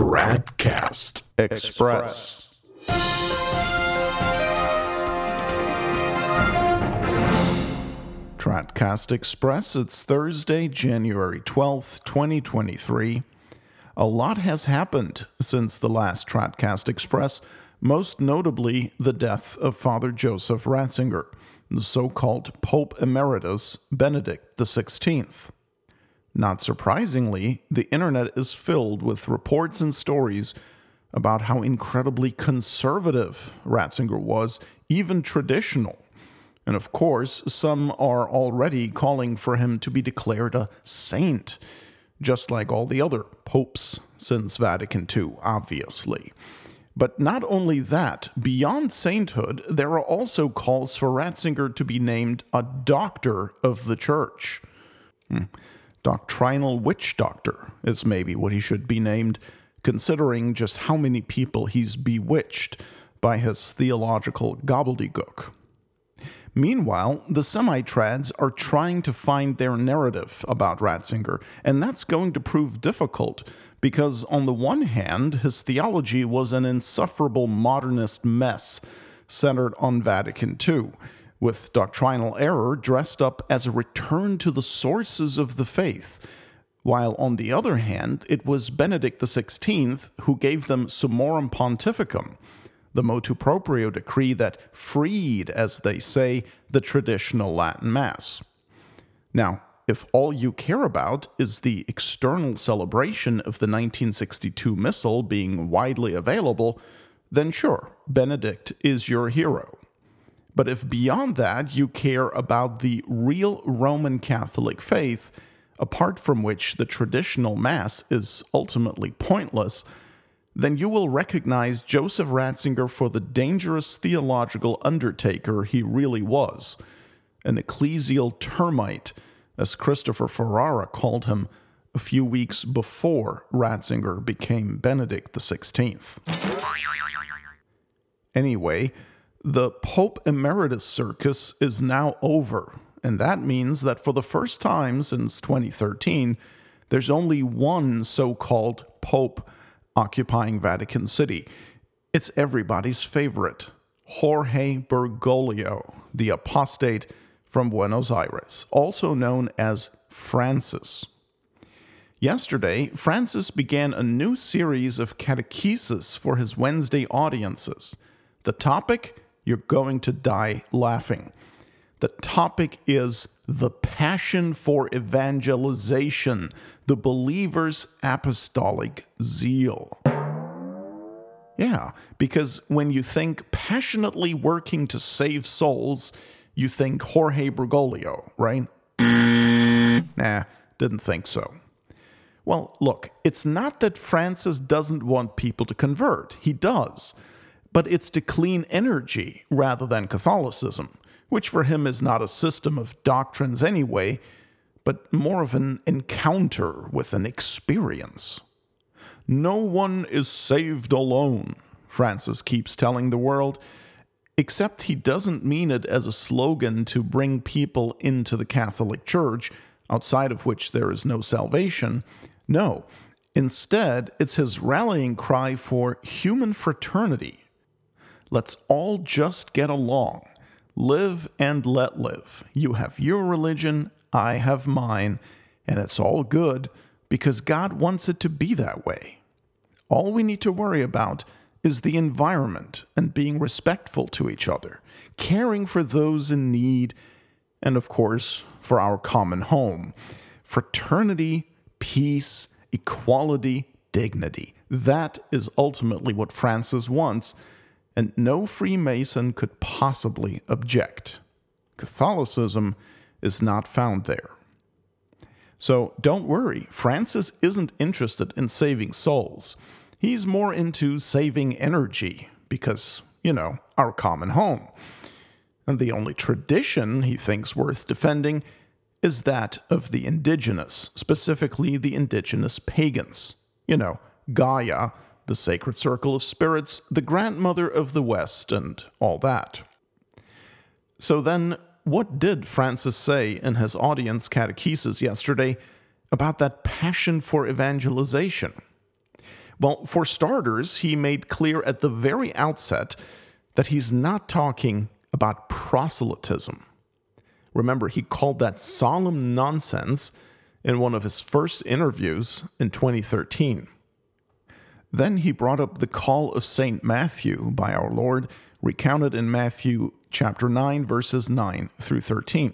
Tradcast Express. Tradcast Express, it's Thursday, January 12th, 2023. A lot has happened since the last Tradcast Express, most notably the death of Father Joseph Ratzinger, the so called Pope Emeritus Benedict XVI. Not surprisingly, the internet is filled with reports and stories about how incredibly conservative Ratzinger was, even traditional. And of course, some are already calling for him to be declared a saint, just like all the other popes since Vatican II, obviously. But not only that, beyond sainthood, there are also calls for Ratzinger to be named a doctor of the church. Hmm. Doctrinal witch doctor is maybe what he should be named, considering just how many people he's bewitched by his theological gobbledygook. Meanwhile, the semi trads are trying to find their narrative about Ratzinger, and that's going to prove difficult because, on the one hand, his theology was an insufferable modernist mess centered on Vatican II with doctrinal error dressed up as a return to the sources of the faith, while on the other hand, it was Benedict XVI who gave them Summorum Pontificum, the motu proprio decree that freed, as they say, the traditional Latin Mass. Now, if all you care about is the external celebration of the 1962 Missal being widely available, then sure, Benedict is your hero. But if beyond that you care about the real Roman Catholic faith, apart from which the traditional Mass is ultimately pointless, then you will recognize Joseph Ratzinger for the dangerous theological undertaker he really was an ecclesial termite, as Christopher Ferrara called him a few weeks before Ratzinger became Benedict XVI. Anyway, the Pope Emeritus circus is now over, and that means that for the first time since 2013, there's only one so called Pope occupying Vatican City. It's everybody's favorite, Jorge Bergoglio, the apostate from Buenos Aires, also known as Francis. Yesterday, Francis began a new series of catechesis for his Wednesday audiences. The topic you're going to die laughing. The topic is the passion for evangelization, the believer's apostolic zeal. Yeah, because when you think passionately working to save souls, you think Jorge Bergoglio, right? nah, didn't think so. Well, look, it's not that Francis doesn't want people to convert, he does but it's to clean energy rather than Catholicism, which for him is not a system of doctrines anyway, but more of an encounter with an experience. No one is saved alone, Francis keeps telling the world, except he doesn't mean it as a slogan to bring people into the Catholic Church, outside of which there is no salvation. No, instead, it's his rallying cry for human fraternity Let's all just get along. Live and let live. You have your religion, I have mine, and it's all good because God wants it to be that way. All we need to worry about is the environment and being respectful to each other, caring for those in need, and of course, for our common home. Fraternity, peace, equality, dignity. That is ultimately what Francis wants and no Freemason could possibly object. Catholicism is not found there. So don't worry, Francis isn't interested in saving souls. He's more into saving energy because, you know, our common home. And the only tradition he thinks worth defending is that of the indigenous, specifically the indigenous pagans. You know, Gaia, the sacred circle of spirits, the grandmother of the West, and all that. So then, what did Francis say in his audience catechesis yesterday about that passion for evangelization? Well, for starters, he made clear at the very outset that he's not talking about proselytism. Remember, he called that solemn nonsense in one of his first interviews in 2013. Then he brought up the call of St. Matthew by our Lord, recounted in Matthew chapter 9, verses 9 through 13.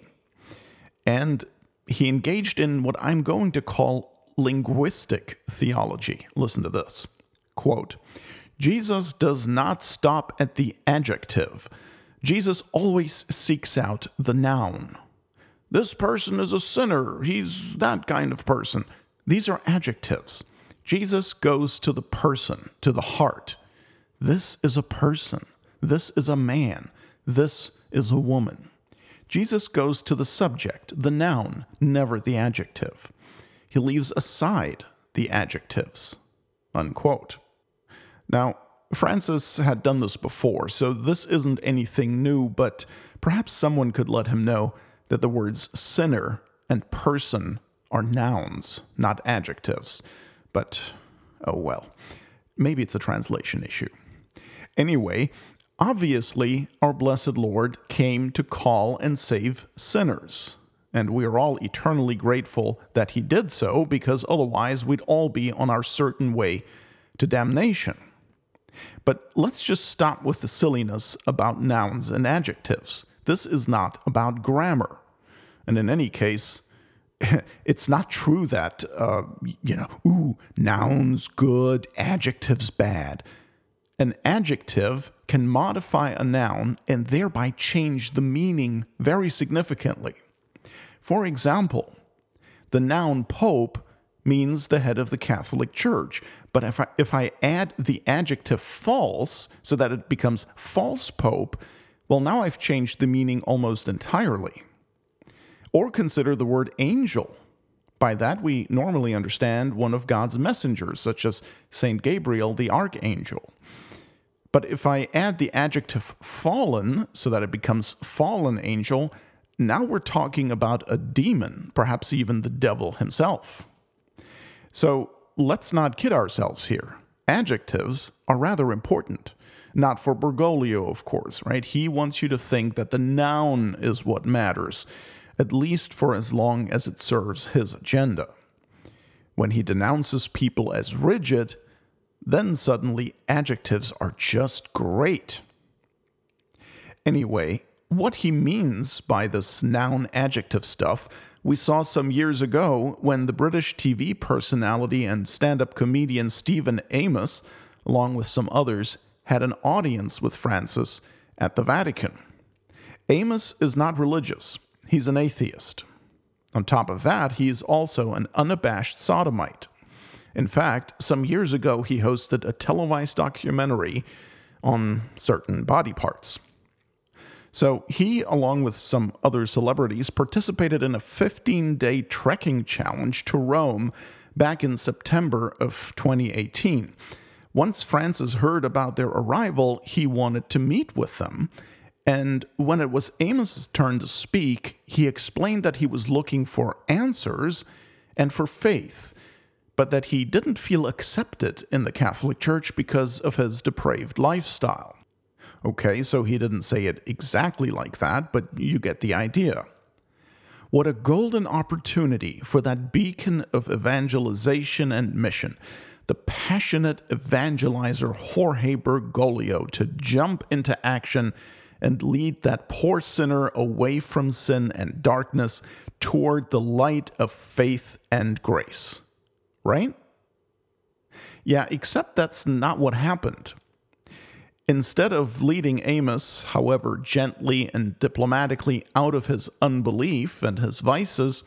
And he engaged in what I'm going to call linguistic theology. Listen to this quote Jesus does not stop at the adjective, Jesus always seeks out the noun. This person is a sinner. He's that kind of person. These are adjectives. Jesus goes to the person, to the heart. This is a person. This is a man. This is a woman. Jesus goes to the subject, the noun, never the adjective. He leaves aside the adjectives. Unquote. Now, Francis had done this before, so this isn't anything new, but perhaps someone could let him know that the words sinner and person are nouns, not adjectives. But, oh well, maybe it's a translation issue. Anyway, obviously, our blessed Lord came to call and save sinners. And we are all eternally grateful that he did so, because otherwise we'd all be on our certain way to damnation. But let's just stop with the silliness about nouns and adjectives. This is not about grammar. And in any case, it's not true that, uh, you know, ooh, nouns good, adjectives bad. An adjective can modify a noun and thereby change the meaning very significantly. For example, the noun pope means the head of the Catholic Church. But if I, if I add the adjective false so that it becomes false pope, well, now I've changed the meaning almost entirely. Or consider the word angel. By that, we normally understand one of God's messengers, such as St. Gabriel, the archangel. But if I add the adjective fallen so that it becomes fallen angel, now we're talking about a demon, perhaps even the devil himself. So let's not kid ourselves here. Adjectives are rather important. Not for Bergoglio, of course, right? He wants you to think that the noun is what matters, at least for as long as it serves his agenda. When he denounces people as rigid, then suddenly adjectives are just great. Anyway, what he means by this noun adjective stuff we saw some years ago when the British TV personality and stand up comedian Stephen Amos, along with some others, had an audience with Francis at the Vatican. Amos is not religious, he's an atheist. On top of that, he is also an unabashed sodomite. In fact, some years ago, he hosted a televised documentary on certain body parts. So he, along with some other celebrities, participated in a 15 day trekking challenge to Rome back in September of 2018. Once Francis heard about their arrival, he wanted to meet with them. And when it was Amos's turn to speak, he explained that he was looking for answers and for faith, but that he didn't feel accepted in the Catholic Church because of his depraved lifestyle. Okay, so he didn't say it exactly like that, but you get the idea. What a golden opportunity for that beacon of evangelization and mission, the passionate evangelizer Jorge Bergoglio, to jump into action and lead that poor sinner away from sin and darkness toward the light of faith and grace. Right? Yeah, except that's not what happened. Instead of leading Amos, however, gently and diplomatically out of his unbelief and his vices,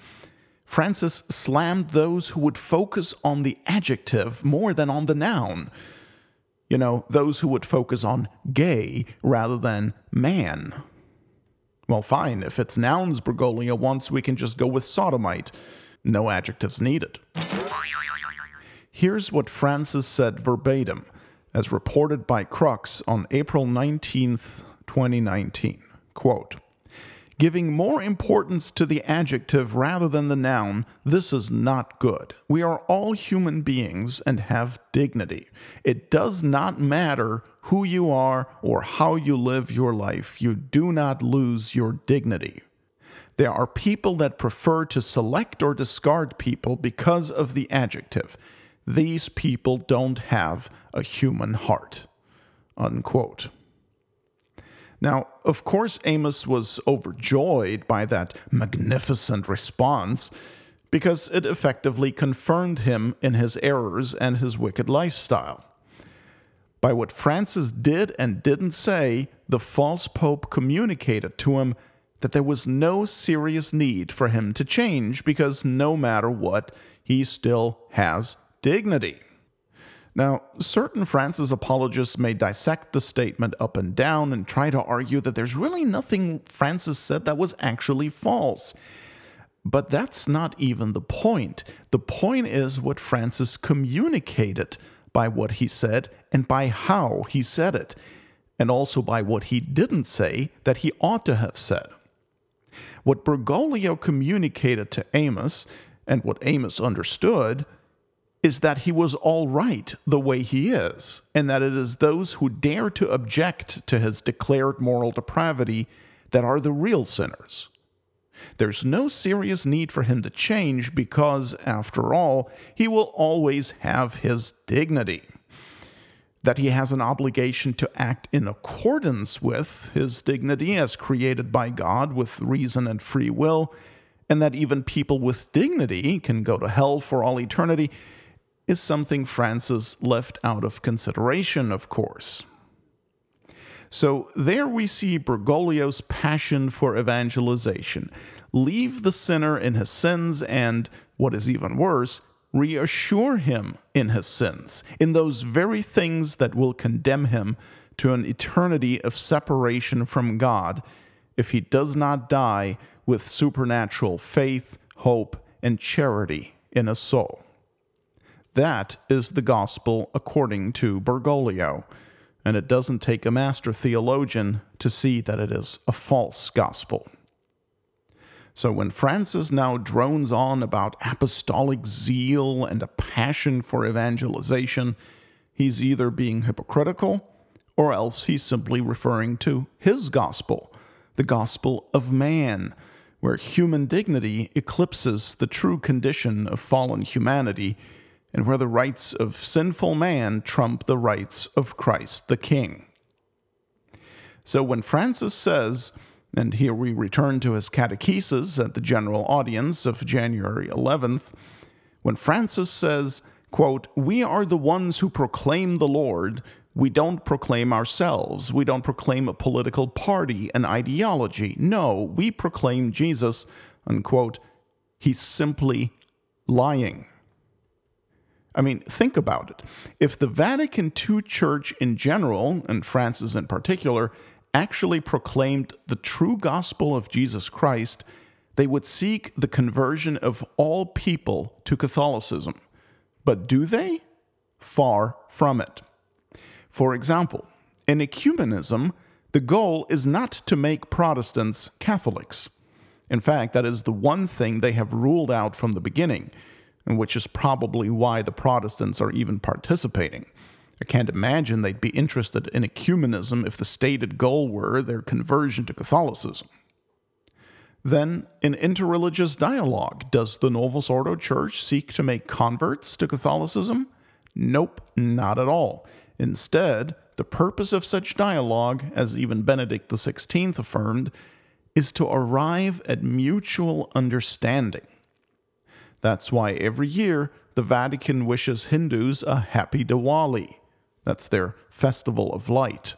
Francis slammed those who would focus on the adjective more than on the noun. You know, those who would focus on gay rather than man. Well, fine, if it's nouns Bergoglio wants, we can just go with sodomite. No adjectives needed. Here's what Francis said verbatim as reported by Crux on April 19, 2019. Quote, giving more importance to the adjective rather than the noun, this is not good. We are all human beings and have dignity. It does not matter who you are or how you live your life, you do not lose your dignity. There are people that prefer to select or discard people because of the adjective. These people don't have a human heart. Unquote. Now, of course, Amos was overjoyed by that magnificent response because it effectively confirmed him in his errors and his wicked lifestyle. By what Francis did and didn't say, the false pope communicated to him that there was no serious need for him to change because no matter what, he still has dignity. Now, certain Francis apologists may dissect the statement up and down and try to argue that there's really nothing Francis said that was actually false. But that's not even the point. The point is what Francis communicated by what he said and by how he said it, and also by what he didn't say that he ought to have said. What Bergoglio communicated to Amos, and what Amos understood, is that he was all right the way he is, and that it is those who dare to object to his declared moral depravity that are the real sinners. There's no serious need for him to change because, after all, he will always have his dignity. That he has an obligation to act in accordance with his dignity as created by God with reason and free will, and that even people with dignity can go to hell for all eternity is something Francis left out of consideration, of course. So there we see Bergoglio's passion for evangelization. Leave the sinner in his sins and, what is even worse, reassure him in his sins, in those very things that will condemn him to an eternity of separation from God if he does not die with supernatural faith, hope, and charity in his soul. That is the gospel according to Bergoglio, and it doesn't take a master theologian to see that it is a false gospel. So when Francis now drones on about apostolic zeal and a passion for evangelization, he's either being hypocritical or else he's simply referring to his gospel, the gospel of man, where human dignity eclipses the true condition of fallen humanity and where the rights of sinful man trump the rights of Christ the King. So when Francis says, and here we return to his catechesis at the general audience of January 11th, when Francis says, quote, We are the ones who proclaim the Lord. We don't proclaim ourselves. We don't proclaim a political party, an ideology. No, we proclaim Jesus, unquote. He's simply lying. I mean, think about it. If the Vatican II Church in general, and Francis in particular, actually proclaimed the true gospel of Jesus Christ, they would seek the conversion of all people to Catholicism. But do they? Far from it. For example, in ecumenism, the goal is not to make Protestants Catholics. In fact, that is the one thing they have ruled out from the beginning and which is probably why the Protestants are even participating. I can't imagine they'd be interested in ecumenism if the stated goal were their conversion to Catholicism. Then, in interreligious dialogue, does the Novus Ordo Church seek to make converts to Catholicism? Nope, not at all. Instead, the purpose of such dialogue, as even Benedict XVI affirmed, is to arrive at mutual understanding. That's why every year the Vatican wishes Hindus a happy Diwali. That's their festival of light.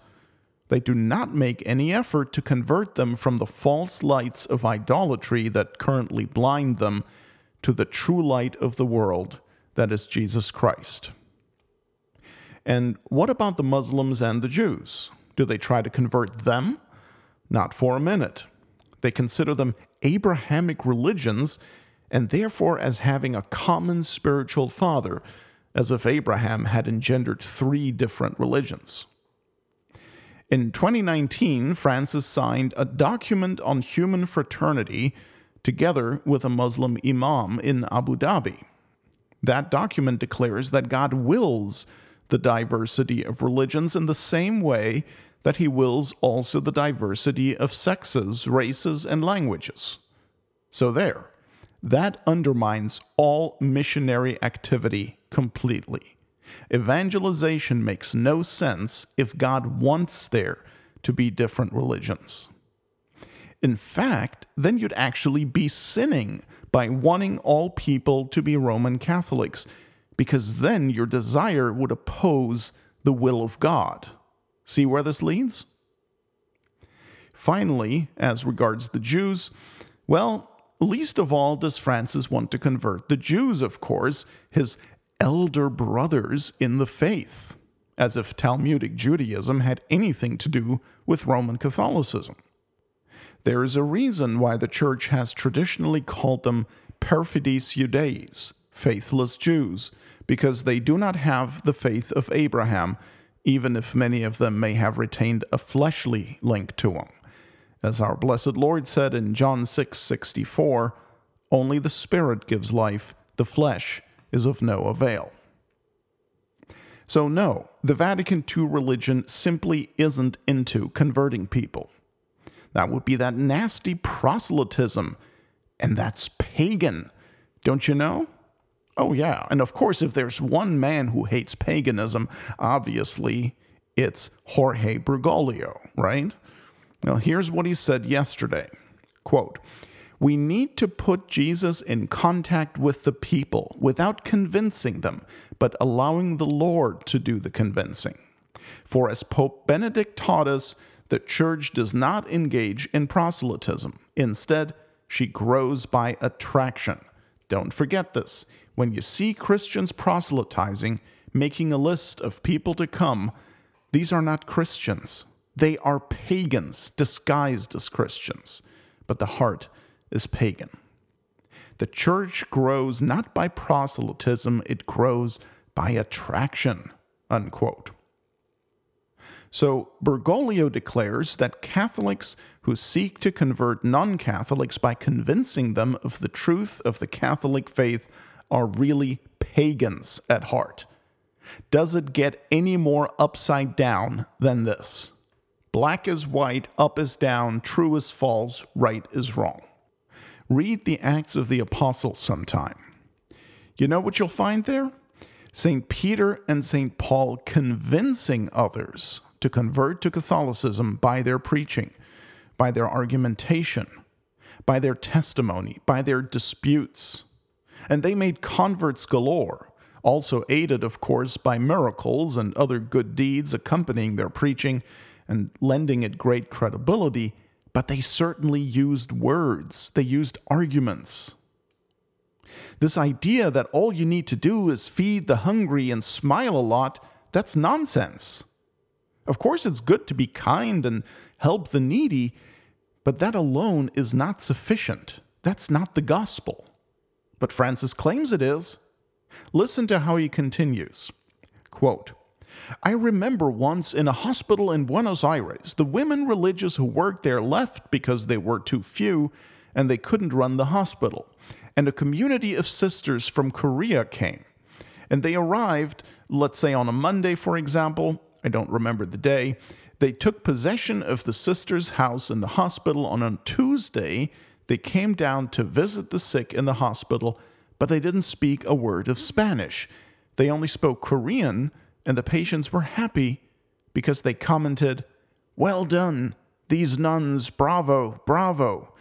They do not make any effort to convert them from the false lights of idolatry that currently blind them to the true light of the world, that is Jesus Christ. And what about the Muslims and the Jews? Do they try to convert them? Not for a minute. They consider them Abrahamic religions and therefore as having a common spiritual father, as if Abraham had engendered three different religions. In 2019, Francis signed a document on human fraternity together with a Muslim imam in Abu Dhabi. That document declares that God wills the diversity of religions in the same way that he wills also the diversity of sexes, races, and languages. So, there, that undermines all missionary activity completely. Evangelization makes no sense if God wants there to be different religions. In fact, then you'd actually be sinning by wanting all people to be Roman Catholics, because then your desire would oppose the will of God. See where this leads? Finally, as regards the Jews, well, least of all does Francis want to convert the Jews, of course, his elder brothers in the faith, as if Talmudic Judaism had anything to do with Roman Catholicism. There is a reason why the church has traditionally called them perfidis Judaeis, faithless Jews, because they do not have the faith of Abraham, even if many of them may have retained a fleshly link to him. As our blessed Lord said in John 6 64, only the Spirit gives life, the flesh is of no avail. So, no, the Vatican II religion simply isn't into converting people. That would be that nasty proselytism, and that's pagan. Don't you know? Oh, yeah. And of course, if there's one man who hates paganism, obviously it's Jorge Bergoglio, right? Now, here's what he said yesterday quote, we need to put Jesus in contact with the people without convincing them, but allowing the Lord to do the convincing. For as Pope Benedict taught us, the church does not engage in proselytism. Instead, she grows by attraction. Don't forget this. When you see Christians proselytizing, making a list of people to come, these are not Christians. They are pagans disguised as Christians, but the heart is pagan. The church grows not by proselytism, it grows by attraction. Unquote. So Bergoglio declares that Catholics who seek to convert non Catholics by convincing them of the truth of the Catholic faith are really pagans at heart. Does it get any more upside down than this? Black is white, up is down, true is false, right is wrong. Read the Acts of the Apostles sometime. You know what you'll find there? St. Peter and St. Paul convincing others to convert to Catholicism by their preaching, by their argumentation, by their testimony, by their disputes. And they made converts galore, also aided, of course, by miracles and other good deeds accompanying their preaching and lending it great credibility, but they certainly used words, they used arguments. This idea that all you need to do is feed the hungry and smile a lot, that's nonsense. Of course, it's good to be kind and help the needy, but that alone is not sufficient. That's not the gospel. But Francis claims it is. Listen to how he continues. Quote, I remember once in a hospital in Buenos Aires, the women religious who worked there left because they were too few and they couldn't run the hospital. And a community of sisters from Korea came. And they arrived, let's say on a Monday, for example, I don't remember the day. They took possession of the sister's house in the hospital on a Tuesday. They came down to visit the sick in the hospital, but they didn't speak a word of Spanish. They only spoke Korean, and the patients were happy because they commented, Well done, these nuns, bravo, bravo.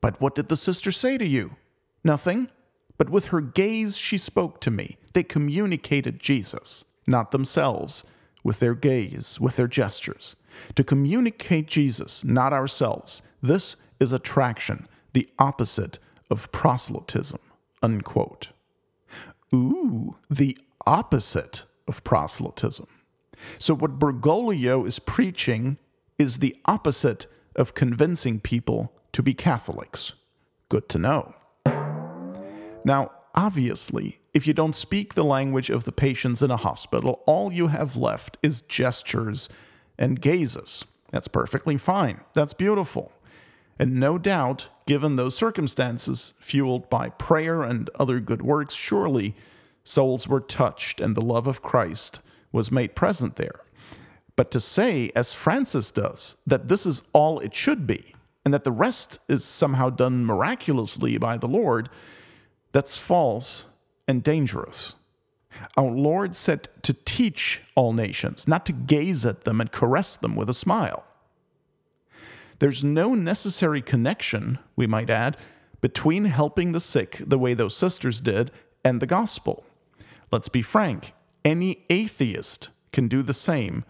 But what did the sister say to you? Nothing. But with her gaze, she spoke to me. They communicated Jesus, not themselves with their gaze, with their gestures, to communicate Jesus, not ourselves. This is attraction, the opposite of proselytism. Unquote. Ooh, the opposite of proselytism. So, what Bergoglio is preaching is the opposite of convincing people to be Catholics. Good to know. Now, Obviously, if you don't speak the language of the patients in a hospital, all you have left is gestures and gazes. That's perfectly fine. That's beautiful. And no doubt, given those circumstances, fueled by prayer and other good works, surely souls were touched and the love of Christ was made present there. But to say, as Francis does, that this is all it should be, and that the rest is somehow done miraculously by the Lord, that's false and dangerous. Our Lord said to teach all nations, not to gaze at them and caress them with a smile. There's no necessary connection, we might add, between helping the sick the way those sisters did and the gospel. Let's be frank, any atheist can do the same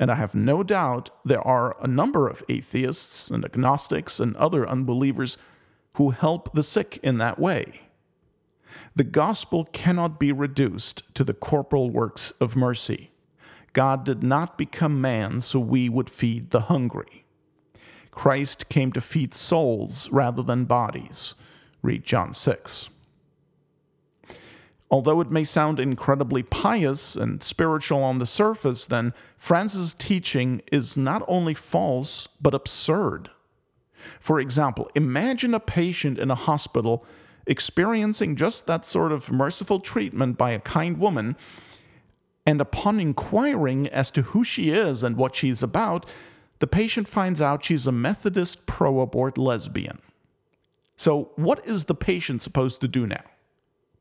and I have no doubt there are a number of atheists and agnostics and other unbelievers who help the sick in that way. The gospel cannot be reduced to the corporal works of mercy. God did not become man so we would feed the hungry. Christ came to feed souls rather than bodies. Read John 6. Although it may sound incredibly pious and spiritual on the surface, then Francis' teaching is not only false, but absurd. For example, imagine a patient in a hospital experiencing just that sort of merciful treatment by a kind woman, and upon inquiring as to who she is and what she's about, the patient finds out she's a Methodist pro abort lesbian. So, what is the patient supposed to do now?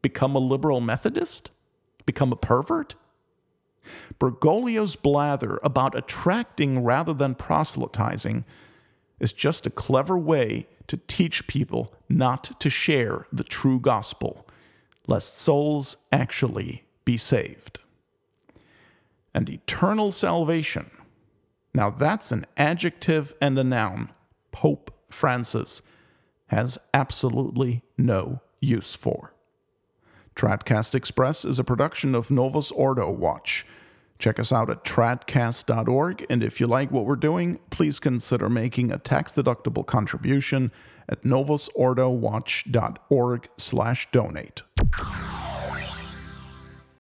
Become a liberal Methodist? Become a pervert? Bergoglio's blather about attracting rather than proselytizing is just a clever way to teach people not to share the true gospel, lest souls actually be saved. And eternal salvation. Now that's an adjective and a noun Pope Francis has absolutely no use for. Tradcast Express is a production of Novus Ordo Watch. Check us out at tradcast.org, and if you like what we're doing, please consider making a tax-deductible contribution at novusordowatch.org slash donate.